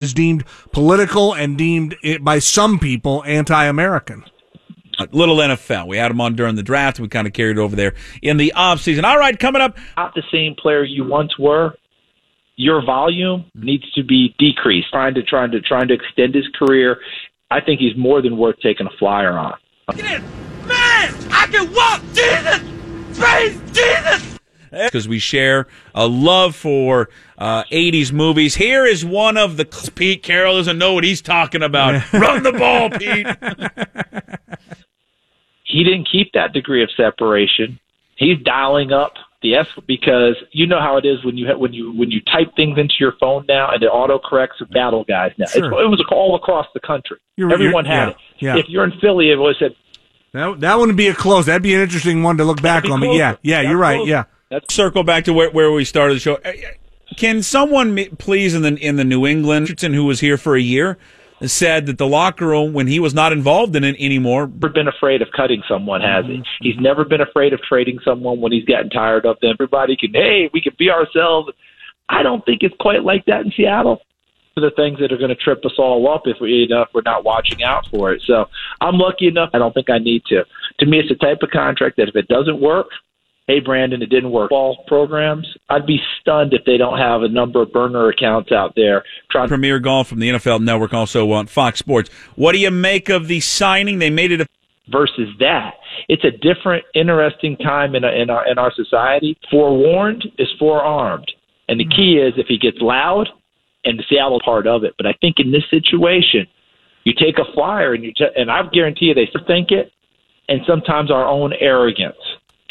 is deemed political and deemed it by some people anti-American. Little NFL. We had him on during the draft. We kind of carried it over there in the offseason. All right, coming up. Not the same player you once were. Your volume needs to be decreased. Trying to trying to trying to extend his career. I think he's more than worth taking a flyer on. Man, I can walk Jesus! Praise Jesus! Because we share a love for uh, 80s movies. Here is one of the. Pete Carroll doesn't know what he's talking about. Run the ball, Pete. he didn't keep that degree of separation. He's dialing up the S because you know how it is when you ha- when you when you type things into your phone now and it auto corrects battle guys now. Sure. It's, it was all across the country. You're- Everyone you're- had yeah, it. yeah. If you're in Philly, it always said That that wouldn't be a close. That'd be an interesting one to look back be on. But closer. yeah, yeah, That's you're right. closer. Yeah. That's Circle back to where, where we started the show. Uh, Can someone please in the in the New England Richardson, who was here for a year, said that the locker room when he was not involved in it anymore. never been afraid of cutting someone, has Mm-hmm. he? He's never been afraid of trading someone when he's gotten tired of them. Everybody can, hey, we can be ourselves. I don't think it's quite like that in Seattle. The things that are going to trip us all up if we, you know, if we're not watching out for it. So I'm lucky enough. I don't think I need to. To me, it's the type of contract that if it doesn't work, hey Brandon, it didn't work. All programs, I'd be stunned if they don't have a number of burner accounts out there trying. Premier Golf from the NFL Network, also on Fox Sports. What do you make of the signing? They made it a versus that. It's a different, interesting time in, in our in our society. Forewarned is forearmed, and the hmm. key is if he gets loud, and the Seattle part of it. But I think in this situation, you take a flyer and you t- and I guarantee you they think it, and sometimes our own arrogance.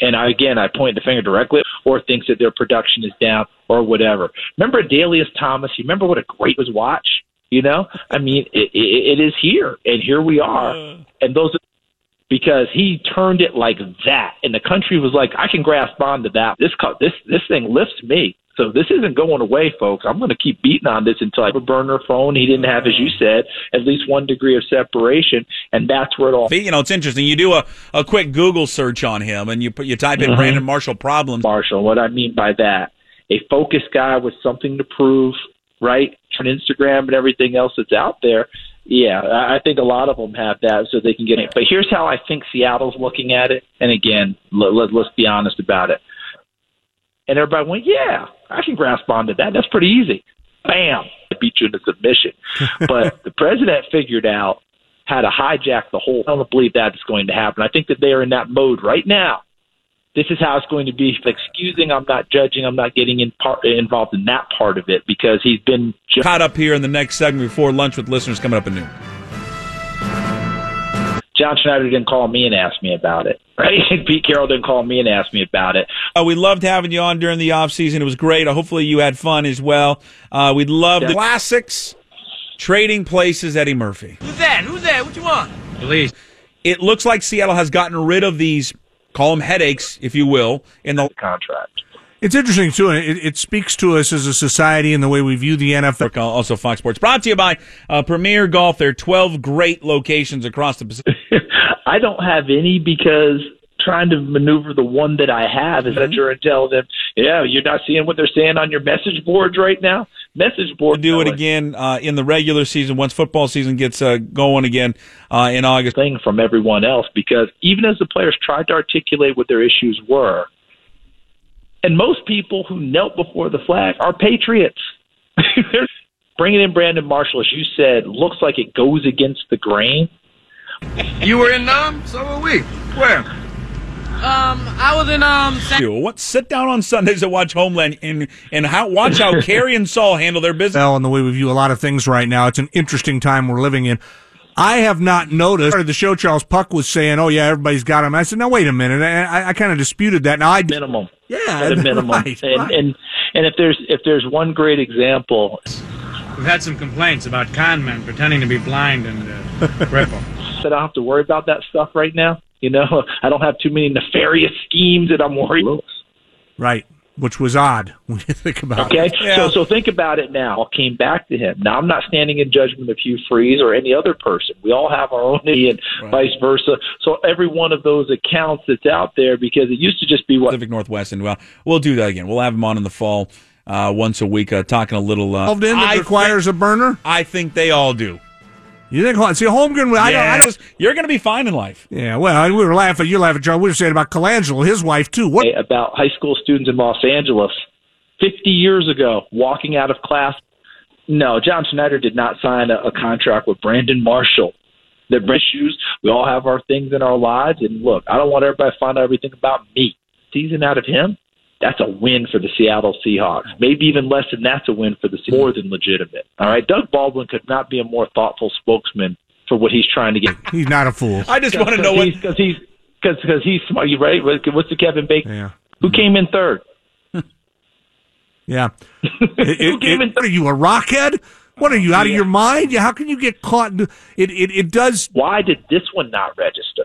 And I, again, I point the finger directly, or thinks that their production is down, or whatever. Remember Adalius Thomas? You remember what a great was watch? You know, I mean, it, it, it is here, and here we are, mm. and those because he turned it like that, and the country was like, I can grasp onto that. This this this thing lifts me. So this isn't going away, folks. I'm going to keep beating on this until I have a burner phone. He didn't have, as you said, at least one degree of separation, and that's where it all. You know, it's interesting. You do a, a quick Google search on him, and you put you type in Mhm. Brandon Marshall problems. Marshall. What I mean by that, a focused guy with something to prove, right? On Instagram and everything else that's out there. Yeah, I I think a lot of them have that, so they can get it. But here's how I think Seattle's looking at it. And again, let, let, let's be honest about it. And everybody went, "Yeah, I can grasp onto that. That's pretty easy." Bam, I beat you into submission. but the president figured out how to hijack the whole. I don't believe that's going to happen. I think that they are in that mode right now this is how it's going to be. Excusing, I'm not judging. I'm not getting in part, involved in that part of it because he's been just Caught up here in the next segment before lunch with listeners coming up at noon. John Schneider didn't call me and ask me about it. Right? Pete Carroll didn't call me and ask me about it. Uh, we loved having you on during the off season. It was great. Uh, hopefully you had fun as well. Uh, we'd love the classics, trading places, Eddie Murphy. Who's that? Who's that? What you want? Please. It looks like Seattle has gotten rid of these, call them headaches, if you will, in the contract. It's interesting too, and it, it speaks to us as a society and the way we view the NFL. Also, Fox Sports brought to you by uh, Premier Golf. There are 12 great locations across the Pacific. I don't have any because trying to maneuver the one that I have is that you're telling them, yeah, you're not seeing what they're saying on your message boards right now. Message board. do it again uh, in the regular season once football season gets uh, going again uh, in August. Thing from everyone else because even as the players tried to articulate what their issues were, and most people who knelt before the flag are patriots. Bringing in Brandon Marshall, as you said, looks like it goes against the grain. You were in Nam? So were we. Where? Um, I was in um. San- Do. What sit down on Sundays and watch Homeland and and how watch how Carrie and Saul handle their business. NFL and the way we view a lot of things right now. It's an interesting time we're living in. I have not noticed. Part of the show, Charles Puck was saying, "Oh yeah, everybody's got them." I said, "No, wait a minute." I, I, I kind of disputed that. Now I minimum, yeah, at a minimum, right, and, right. and and if there's if there's one great example, We've had some complaints about con men pretending to be blind and uh, crippled. that I don't have to worry about that stuff right now. You know, I don't have too many nefarious schemes that I'm worried. About. right, which was odd when you think about Okay, it. so so think about it now. I came back to him. Now I'm not standing in judgment of Hugh Freeze or any other person. We all have our own and vice versa. So every one of those accounts that's out there, because it used to just be what Pacific Northwest, and well, we'll do that again. We'll have him on in the fall. uh, once a week, uh, talking a little. Uh, Involved in that I requires a burner. I think they all do. You think? See, Holmgren. I don't. I don't You're going to be fine in life. yeah. Well, we were laughing. You're laughing, John. We were saying about Colangelo, his wife too. What? about high school students in Los Angeles 50 years ago walking out of class. No, John Schneider did not sign a, a contract with Brandon Marshall. The issues. We all have our things in our lives, and look, I don't want everybody to find out everything about me. Season out of him, that's a win for the Seattle Seahawks. Maybe even less than that's a win for the Se- more than legitimate. All right, Doug Baldwin could not be a more thoughtful spokesman for what he's trying to get. He's not a fool. I just want to know what. because he's because because he's smart. You ready? What's the Kevin Bacon? Yeah. Who came in third? Yeah. It- it- came it- in- what are you, a rockhead? What are you out of your mind? How can you get caught? in- It it it does. Why did this one not register?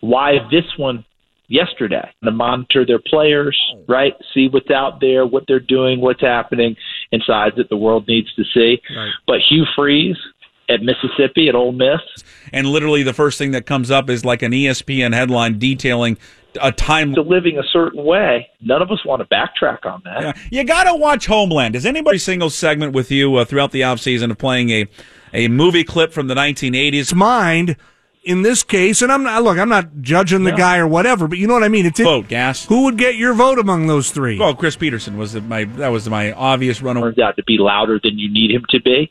Why this one yesterday? To monitor their players, right? See what's out there, what they're doing, what's happening inside that the world needs to see. Right. But Hugh Freeze at Mississippi at Ole Miss, And literally, the first thing that comes up is like an ESPN headline detailing a time. still living a certain way. None of us want to backtrack on that. Yeah. You got to watch Homeland. Is anybody single segment with you uh, throughout the offseason of playing a a movie clip from the 1980s? Mind in this case, and I'm not. Look, I'm not judging the guy or whatever, but you know what I mean. It's Vote gas. Who would get your vote among those three? Well, Chris Petersen was the, my that was my obvious runaway. turns out to be louder than you need him to be,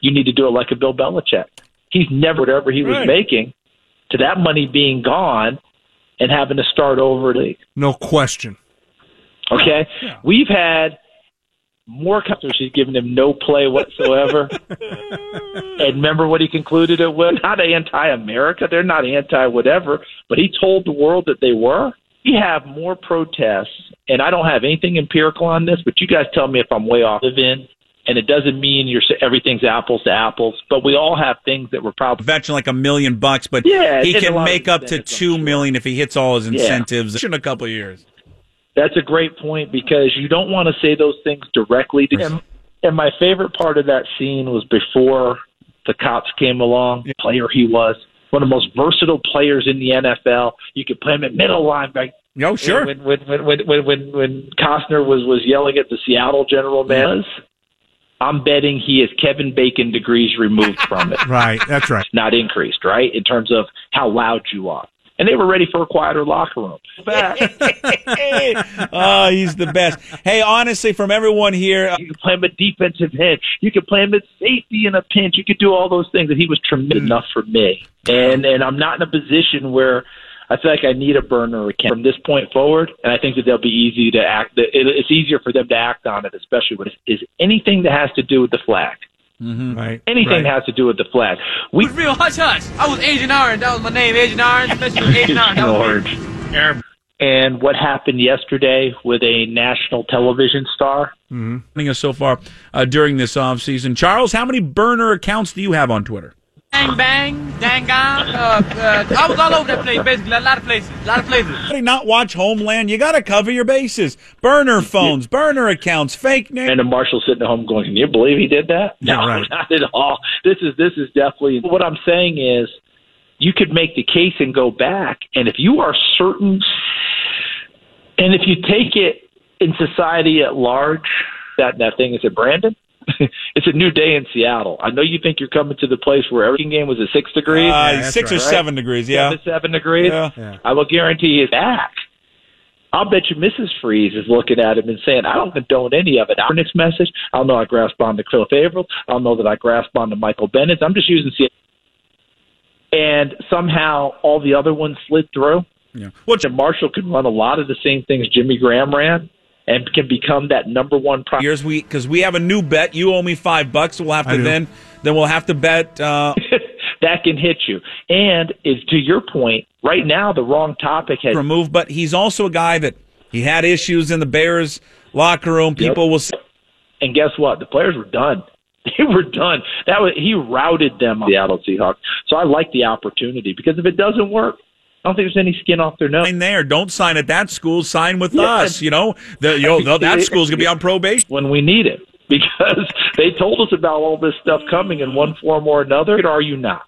you need to do it like a Bill Belichick. He's never whatever he was Right. making to that money being gone and having to start over. To, No question. okay, we've had more customers. She's given him no play whatsoever. and remember what he concluded it with? Not anti-America. They're not anti-whatever. But he told the world that they were. We have more protests, and I don't have anything empirical on this, but you guys tell me if I'm way off. the in, and it doesn't mean you're everything's apples to apples, but we all have things that we're probably Veteran like a million bucks, but Yeah, he can make up to two sure. million if he hits all his Yeah. incentives in a couple of years. That's a great point because you don't want to say those things directly to him. And my favorite part of that scene was before the cops came along. The player he was, one of the most versatile players in the NFL. You could play him at middle linebacker. Oh, sure. When when when when when, when, when Costner was was yelling at the Seattle general man, I'm betting he is Kevin Bacon degrees removed from it, Right. That's right. not increased, right? In terms of how loud you are. And they were ready for a quieter locker room. oh, he's the best. Hey, honestly, from everyone here, uh, You could play him at defensive end. You could play him at safety in a pinch. You could do all those things, and he was tremendous enough for me. And and I'm not in a position where I feel like I need a burner account from this point forward. And I think that they'll be easy to act. It's easier for them to act on it, especially when it is anything that has to do with the flag. Right. Anything right. that has to do with the flag. We It was real hush hush. I was Agent Orange. That was my name, Agent Orange. Especially Agent Orange. That was me. Lord. Air And what happened yesterday with a national television star? joining us so far uh, during this off season. Charles, how many burner accounts do you have on Twitter? Bang bang, dang gong. Uh, uh, I was all over that place, basically. A lot of places. A lot of places. How do you not watch Homeland? You got to cover your bases. Burner phones, burner accounts, fake names. And the marshal sitting at home going, "Can you believe he did that?" Yeah, no, right. not at all. This is this is definitely what I'm saying is you could make the case and go back, and if you are certain, and if you take it in society at large, that that thing is it, Brandon. it's a new day in Seattle. I know you think you're coming to the place where every game was at six degrees, Uh, that's six or right. seven degrees, yeah. seven, seven degrees. Yeah. Yeah. I will guarantee he's back. I'll bet you Mrs. Freeze is looking at him and saying, I don't condone any of it. Our next message, I don't know I grasp on to Phil Favre. I don't know that I grasp on to Michael Bennett. I'm just using C. And somehow all the other ones slid through. Yeah. What's And Marshall could run a lot of the same things Jimmy Graham ran and can become that number one pro- years we because we have a new bet. You owe me five bucks. We'll have to then then we'll have to bet. Uh, that can hit you. And is to your point, right now the wrong topic has removed. but he's also a guy that he had issues in the Bears locker room. People will say, And guess what? The players were done. They were done. That was he routed them, the Seattle Seahawks. So I like the opportunity because if it doesn't work, I don't think there's any skin off their nose. sign there. Don't sign at that school. Sign with Yeah. us. You know, the, you know that school's gonna be on probation. when we need it because they told us about all this stuff coming in one form or another. Are you not?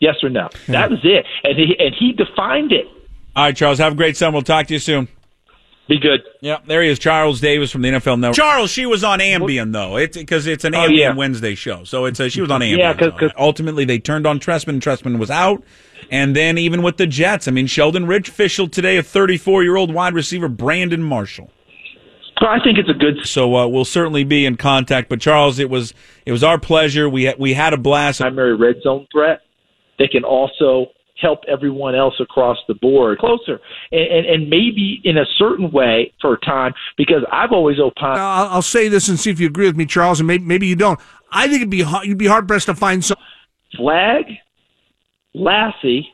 Yes or no? That was it, and he and he defined it. All right, Charles. Have a great summer. We'll talk to you soon. Be good. Yeah, there he is, Charles Davis from the NFL Network. Charles, she was on Ambien though. It's because it's an Oh, Ambien yeah. Wednesday show, so it's a, she was on Ambien. Yeah, 'cause- though. 'cause- ultimately they turned on Trestman. and Trestman was out, and then even with the Jets, I mean Sheldon Rich official today, a 34 year old wide receiver Brandon Marshall. But I think it's a good So uh, we'll certainly be in contact. But Charles, it was it was our pleasure. We ha- we had a blast. primary red zone threat. They can also help everyone else across the board closer, and, and, and maybe in a certain way for a time. Because I've always opined I'll, I'll say this and see if you agree with me, Charles, and maybe, maybe you don't. I think it'd be hard, you'd be hard pressed to find some. flag, Lassie,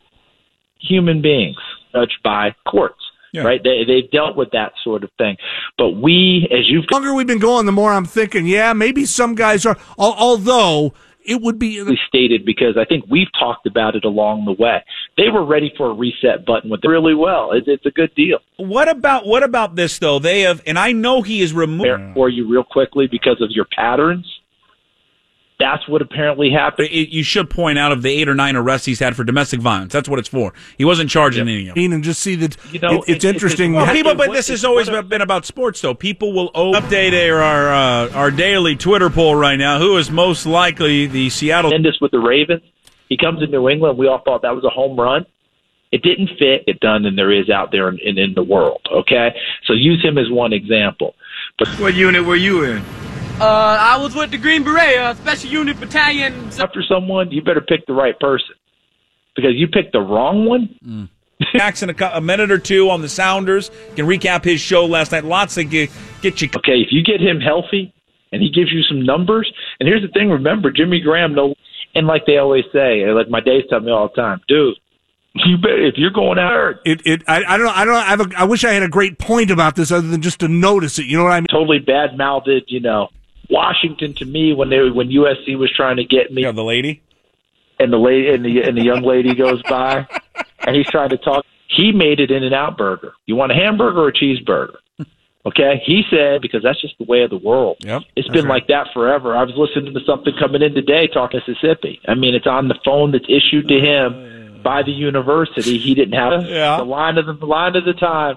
human beings judged by courts. Yeah. Right? They they've dealt with that sort of thing. But we, as you've The longer we've been going, the more I'm thinking, yeah, maybe some guys are. Although it would be stated, because I think we've talked about it along the way. They were ready for a reset button with really well. It, it's a good deal. What about what about this though? They have, and I know he is removed. For you real quickly because of your patterns. That's what apparently happened. It- you should point out of the eight or nine arrests he's had for domestic violence. That's what it's for. He wasn't charging any of them. and just see that You know, it- it's it's- interesting. Well, Well, people, it- but what- this has always what- been about sports, though. People will o- update our our, uh, our daily Twitter poll right now. Who is most likely the Seattle? Tremendous with the Ravens. He comes to New England. We all thought that was a home run. It didn't fit. It done than there is out there in, in, in the world. Okay, so use him as one example. But What unit were you in? Uh, I was with the Green Beret, uh, Special Unit Battalion. after someone, you better pick the right person because you picked the wrong one. Jackson, a, cou- a minute or two on the Sounders. Can recap his show last night. Lots to get, get you. Okay, if you get him healthy and he gives you some numbers, and here's the thing: remember Jimmy Graham. No, and like they always say, like my days tell me all the time, dude. You bet if you're going out it, it, I, I don't know. I don't. I, have a, I wish I had a great point about this other than just to notice it. You know what I mean? totally bad mouthed, you know, Washington to me when they when USC was trying to get me, You know, the lady. and the lady and the and the young lady goes by, and he's trying to talk. He made it in and out burger. You want a hamburger or a cheeseburger? Okay, he said because that's just the way of the world. Yep. It's been like that forever. I was listening to something coming in today talking to Mississippi. I mean, it's on the phone that's issued to him by the university. He didn't have Yeah. the line of the, the line of the time.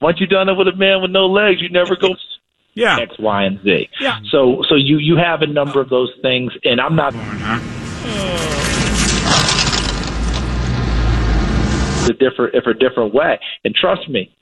Once you done it with a man with no legs, you never go Yeah. X, Y, and Z. Yeah. So, so you you have a number of those things, and I'm not a different if a different way. And trust me,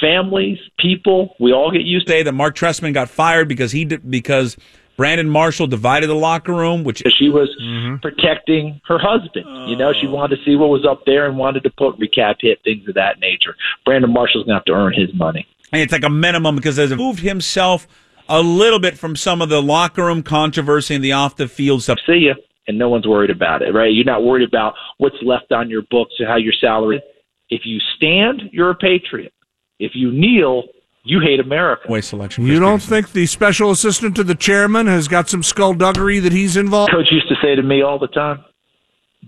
families, people, we all get used to. Say that Marc Trestman got fired because he did, because Brandon Marshall divided the locker room, which. She was mm-hmm. protecting her husband. You know, she oh. wanted to see what was up there and wanted to put recap hit things of that nature. Brandon Marshall's gonna have to earn his money. And it's like a minimum because he's moved himself a little bit from some of the locker room controversy and the off the field stuff. See you, and no one's worried about it, right? You're not worried about what's left on your books or how your salary. If you stand, you're a patriot. If you kneel, you hate America. Way selection. You don't think the special assistant to the chairman has got some skullduggery that he's involved? Coach used to say to me all the time,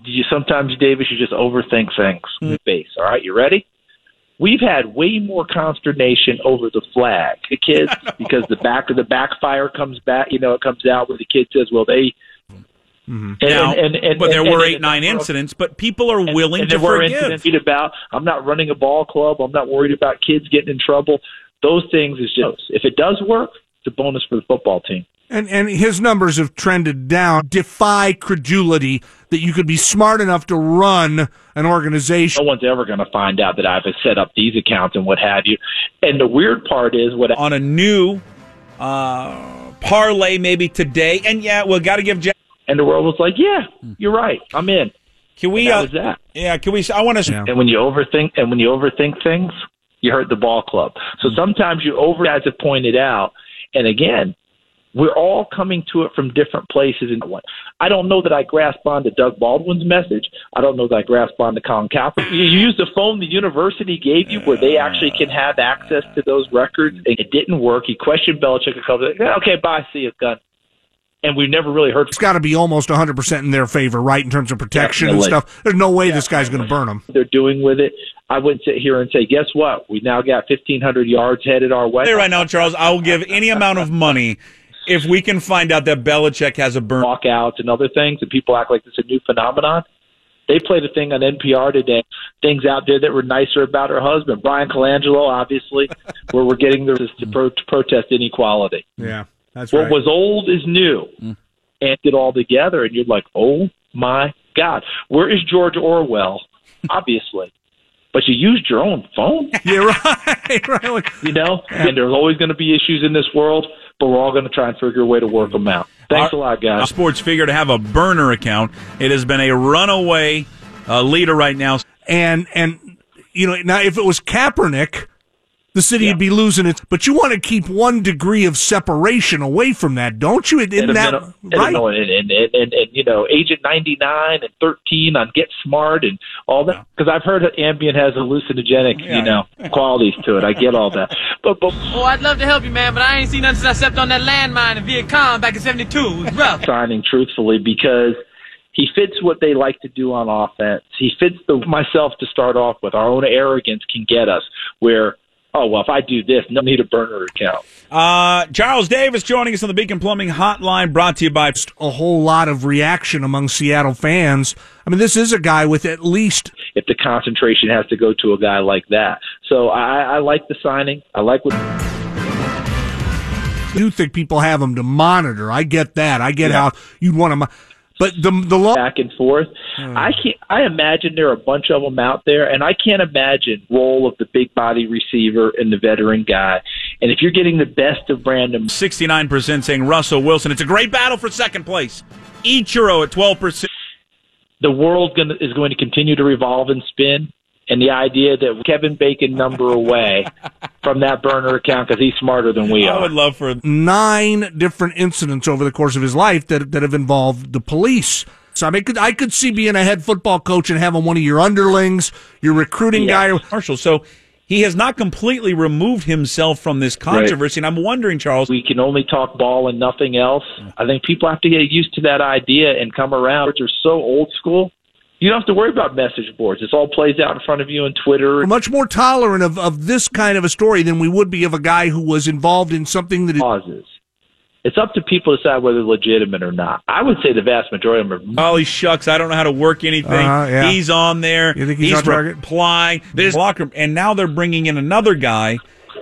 "Do "You sometimes, Davis, you just overthink things." Hmm. Face, all right, you ready? We've had way more consternation over the flag, the kids, because the back of the backfire comes back. You know, it comes out where the kid says, "Well, they." Mm-hmm. And, Now, and- and- but there were eight, nine incidents, but people are willing to there were forgive. incidents about I'm not running a ball club. I'm not worried about kids getting in trouble. Those things is just if it does work, it's a bonus for the football team. And and his numbers have trended down. Defy credulity that you could be smart enough to run an organization. No one's ever going to find out that I've set up these accounts and what have you. And the weird part is what on a new uh, parlay maybe today. And yeah, we got to give Jack. and the world was like, "Yeah, you're right. I'm in." Can we? And that Uh, was that. yeah, can we? I want to. Yeah. And when you overthink and when you overthink things, you hurt the ball club. So sometimes you over, as it pointed out, and again, we're all coming to it from different places. And one, I don't know that I grasp on to Doug Baldwin's message. I don't know that I grasp on to Colin Kaepernick. You use the phone the university gave you, where they actually can have access to those records. And it didn't work. He questioned Belichick a couple. Of, yeah, okay, bye, see you, gun. And we've never really heard It's got to be almost 100% in their favor, right, in terms of protection and stuff. There's no way this guy's going to burn them. they're doing with it. I wouldn't sit here and say, guess what? We've now got 1,500 yards headed our way. Say right now, Charles, I will give any amount of money if we can find out that Belichick has a burn. walkouts and other things, and people act like it's a new phenomenon. They played a thing on NPR today, things out there that were nicer about her husband, Bryan Colangelo, obviously, where we're getting the to, pro- to protest inequality. Yeah, that's What right. was old is new, mm-hmm. and it all together, and you're like, oh my God, where is George Orwell? Obviously, but you used your own phone, yeah, right, right. You know. And there's always going to be issues in this world, but we're all going to try and figure a way to work them out. Thanks a lot, A guys. sports figure to have a burner account. It has been a runaway uh, leader right now. and and you know now if it was Kaepernick, the city would be losing it. But you want to keep one degree of separation away from that, don't you? Isn't and, that and, and, right? and, and, and, and, and you know, Agent 99 and 13 on Get Smart and all that. Because I've heard that Ambien has hallucinogenic, you know, qualities to it. I get all that. But, but Oh, I'd love to help you, man, but I ain't seen nothing since I stepped on that landmine in Viet Cong back in 72. It was rough. signing truthfully because he fits what they like to do on offense. He fits the myself to start off with. Our own arrogance can get us where, oh, well, if I do this, no need a burner account. Uh, Charles Davis joining us on the Beacon Plumbing Hotline, brought to you by. a whole lot of reaction among Seattle fans. I mean, this is a guy with at least If the concentration has to go to a guy like that. So I, I like the signing. I like what I do think people have him to monitor. I get that. I get how you'd want to, mo- but the the law. back and forth. Hmm. I can't. I imagine there are a bunch of them out there, and I can't imagine role of the big body receiver and the veteran guy. And if you're getting the best of Brandon, 69% saying Russell Wilson. It's a great battle for second place. Ichiro at 12%. the world gonna, is going to continue to revolve and spin. And the idea that Kevin Bacon number away from that burner account because he's smarter than we are. I would love for nine different incidents over the course of his life that that have involved the police. So I mean, could, I could see being a head football coach and having one of your underlings, your recruiting Yeah. guy. Marshall. So he has not completely removed himself from this controversy. And I'm wondering, Charles, we can only talk ball and nothing else. I think people have to get used to that idea and come around. They're so old school. You don't have to worry about message boards. It all plays out in front of you on Twitter. We're much more tolerant of, of this kind of a story than we would be of a guy who was involved in something that is causes. It's up to people to decide whether they're legitimate or not. I would say the vast majority of them are Holy shucks, I don't know how to work anything. Uh-huh, yeah. He's on there. You think he's on target? replying. This locker room, and now they're bringing in another guy.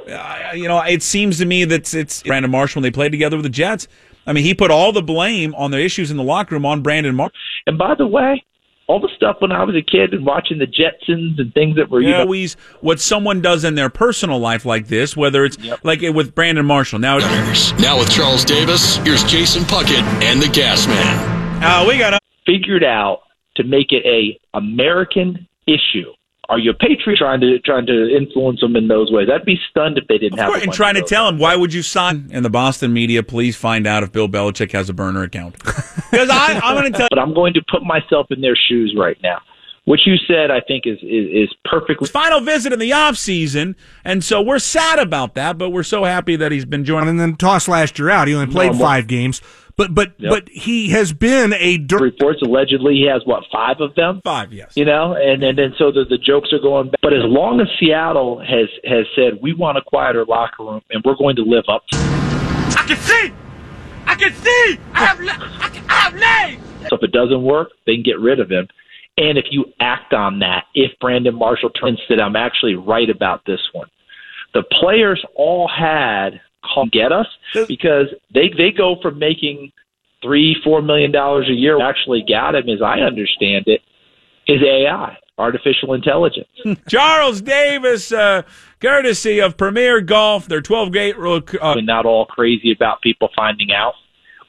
Uh, you know, it seems to me that it's Brandon Marshall when they played together with the Jets. I mean, he put all the blame on the issues in the locker room on Brandon Marshall. And by the way, all the stuff when I was a kid and watching the Jetsons and things that were, you know, Always what someone does in their personal life like this, whether it's like it with Brandon Marshall. Now, Now with Charles Davis, here's Jason Puckett and the Gas Man. uh, we got a figured out to make it a American issue. Are you a patriot trying to trying to influence them in those ways? I'd be stunned if they didn't have. a and trying to tell him why would you sign in the Boston media? Please find out if Bill Belichick has a burner account because I'm going to tell. But I'm going to put myself in their shoes right now. What you said, I think, is is, is perfectly. final visit in the off season, and so we're sad about that, but we're so happy that he's been joining. and then tossed last year out. He only played Normal. five games, but but Yep. but he has been a dirt. Reports allegedly he has what five of them. Five, yes. you know, and and then so the the jokes are going. Back. But as long as Seattle has has said we want a quieter locker room and we're going to live up, to I can see! I can see! I have, le- I, can, I have legs! so if it doesn't work, they can get rid of him. And if you act on that, if Brandon Marshall turns that I'm actually right about this one, the players all had call get us because they they go from making three four million dollars a year. Actually, got him as I understand it is AI, artificial intelligence. Charles Davis, uh, courtesy of Premier Golf, their 12 gate. Uh, and not all crazy about people finding out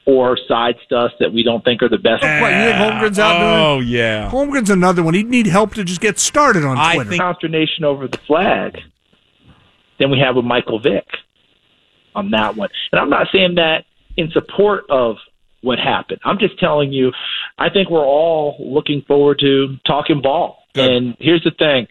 or side stuff that we don't think are the best. What, you think Holmgren's out oh doing? yeah. Holmgren's another one. He'd need help to just get started on I Twitter. think- Consternation over the flag. Then we have with Michael Vick on that one. And I'm not saying that in support of what happened. I'm just telling you, I think we're all looking forward to talking ball. And here's the thing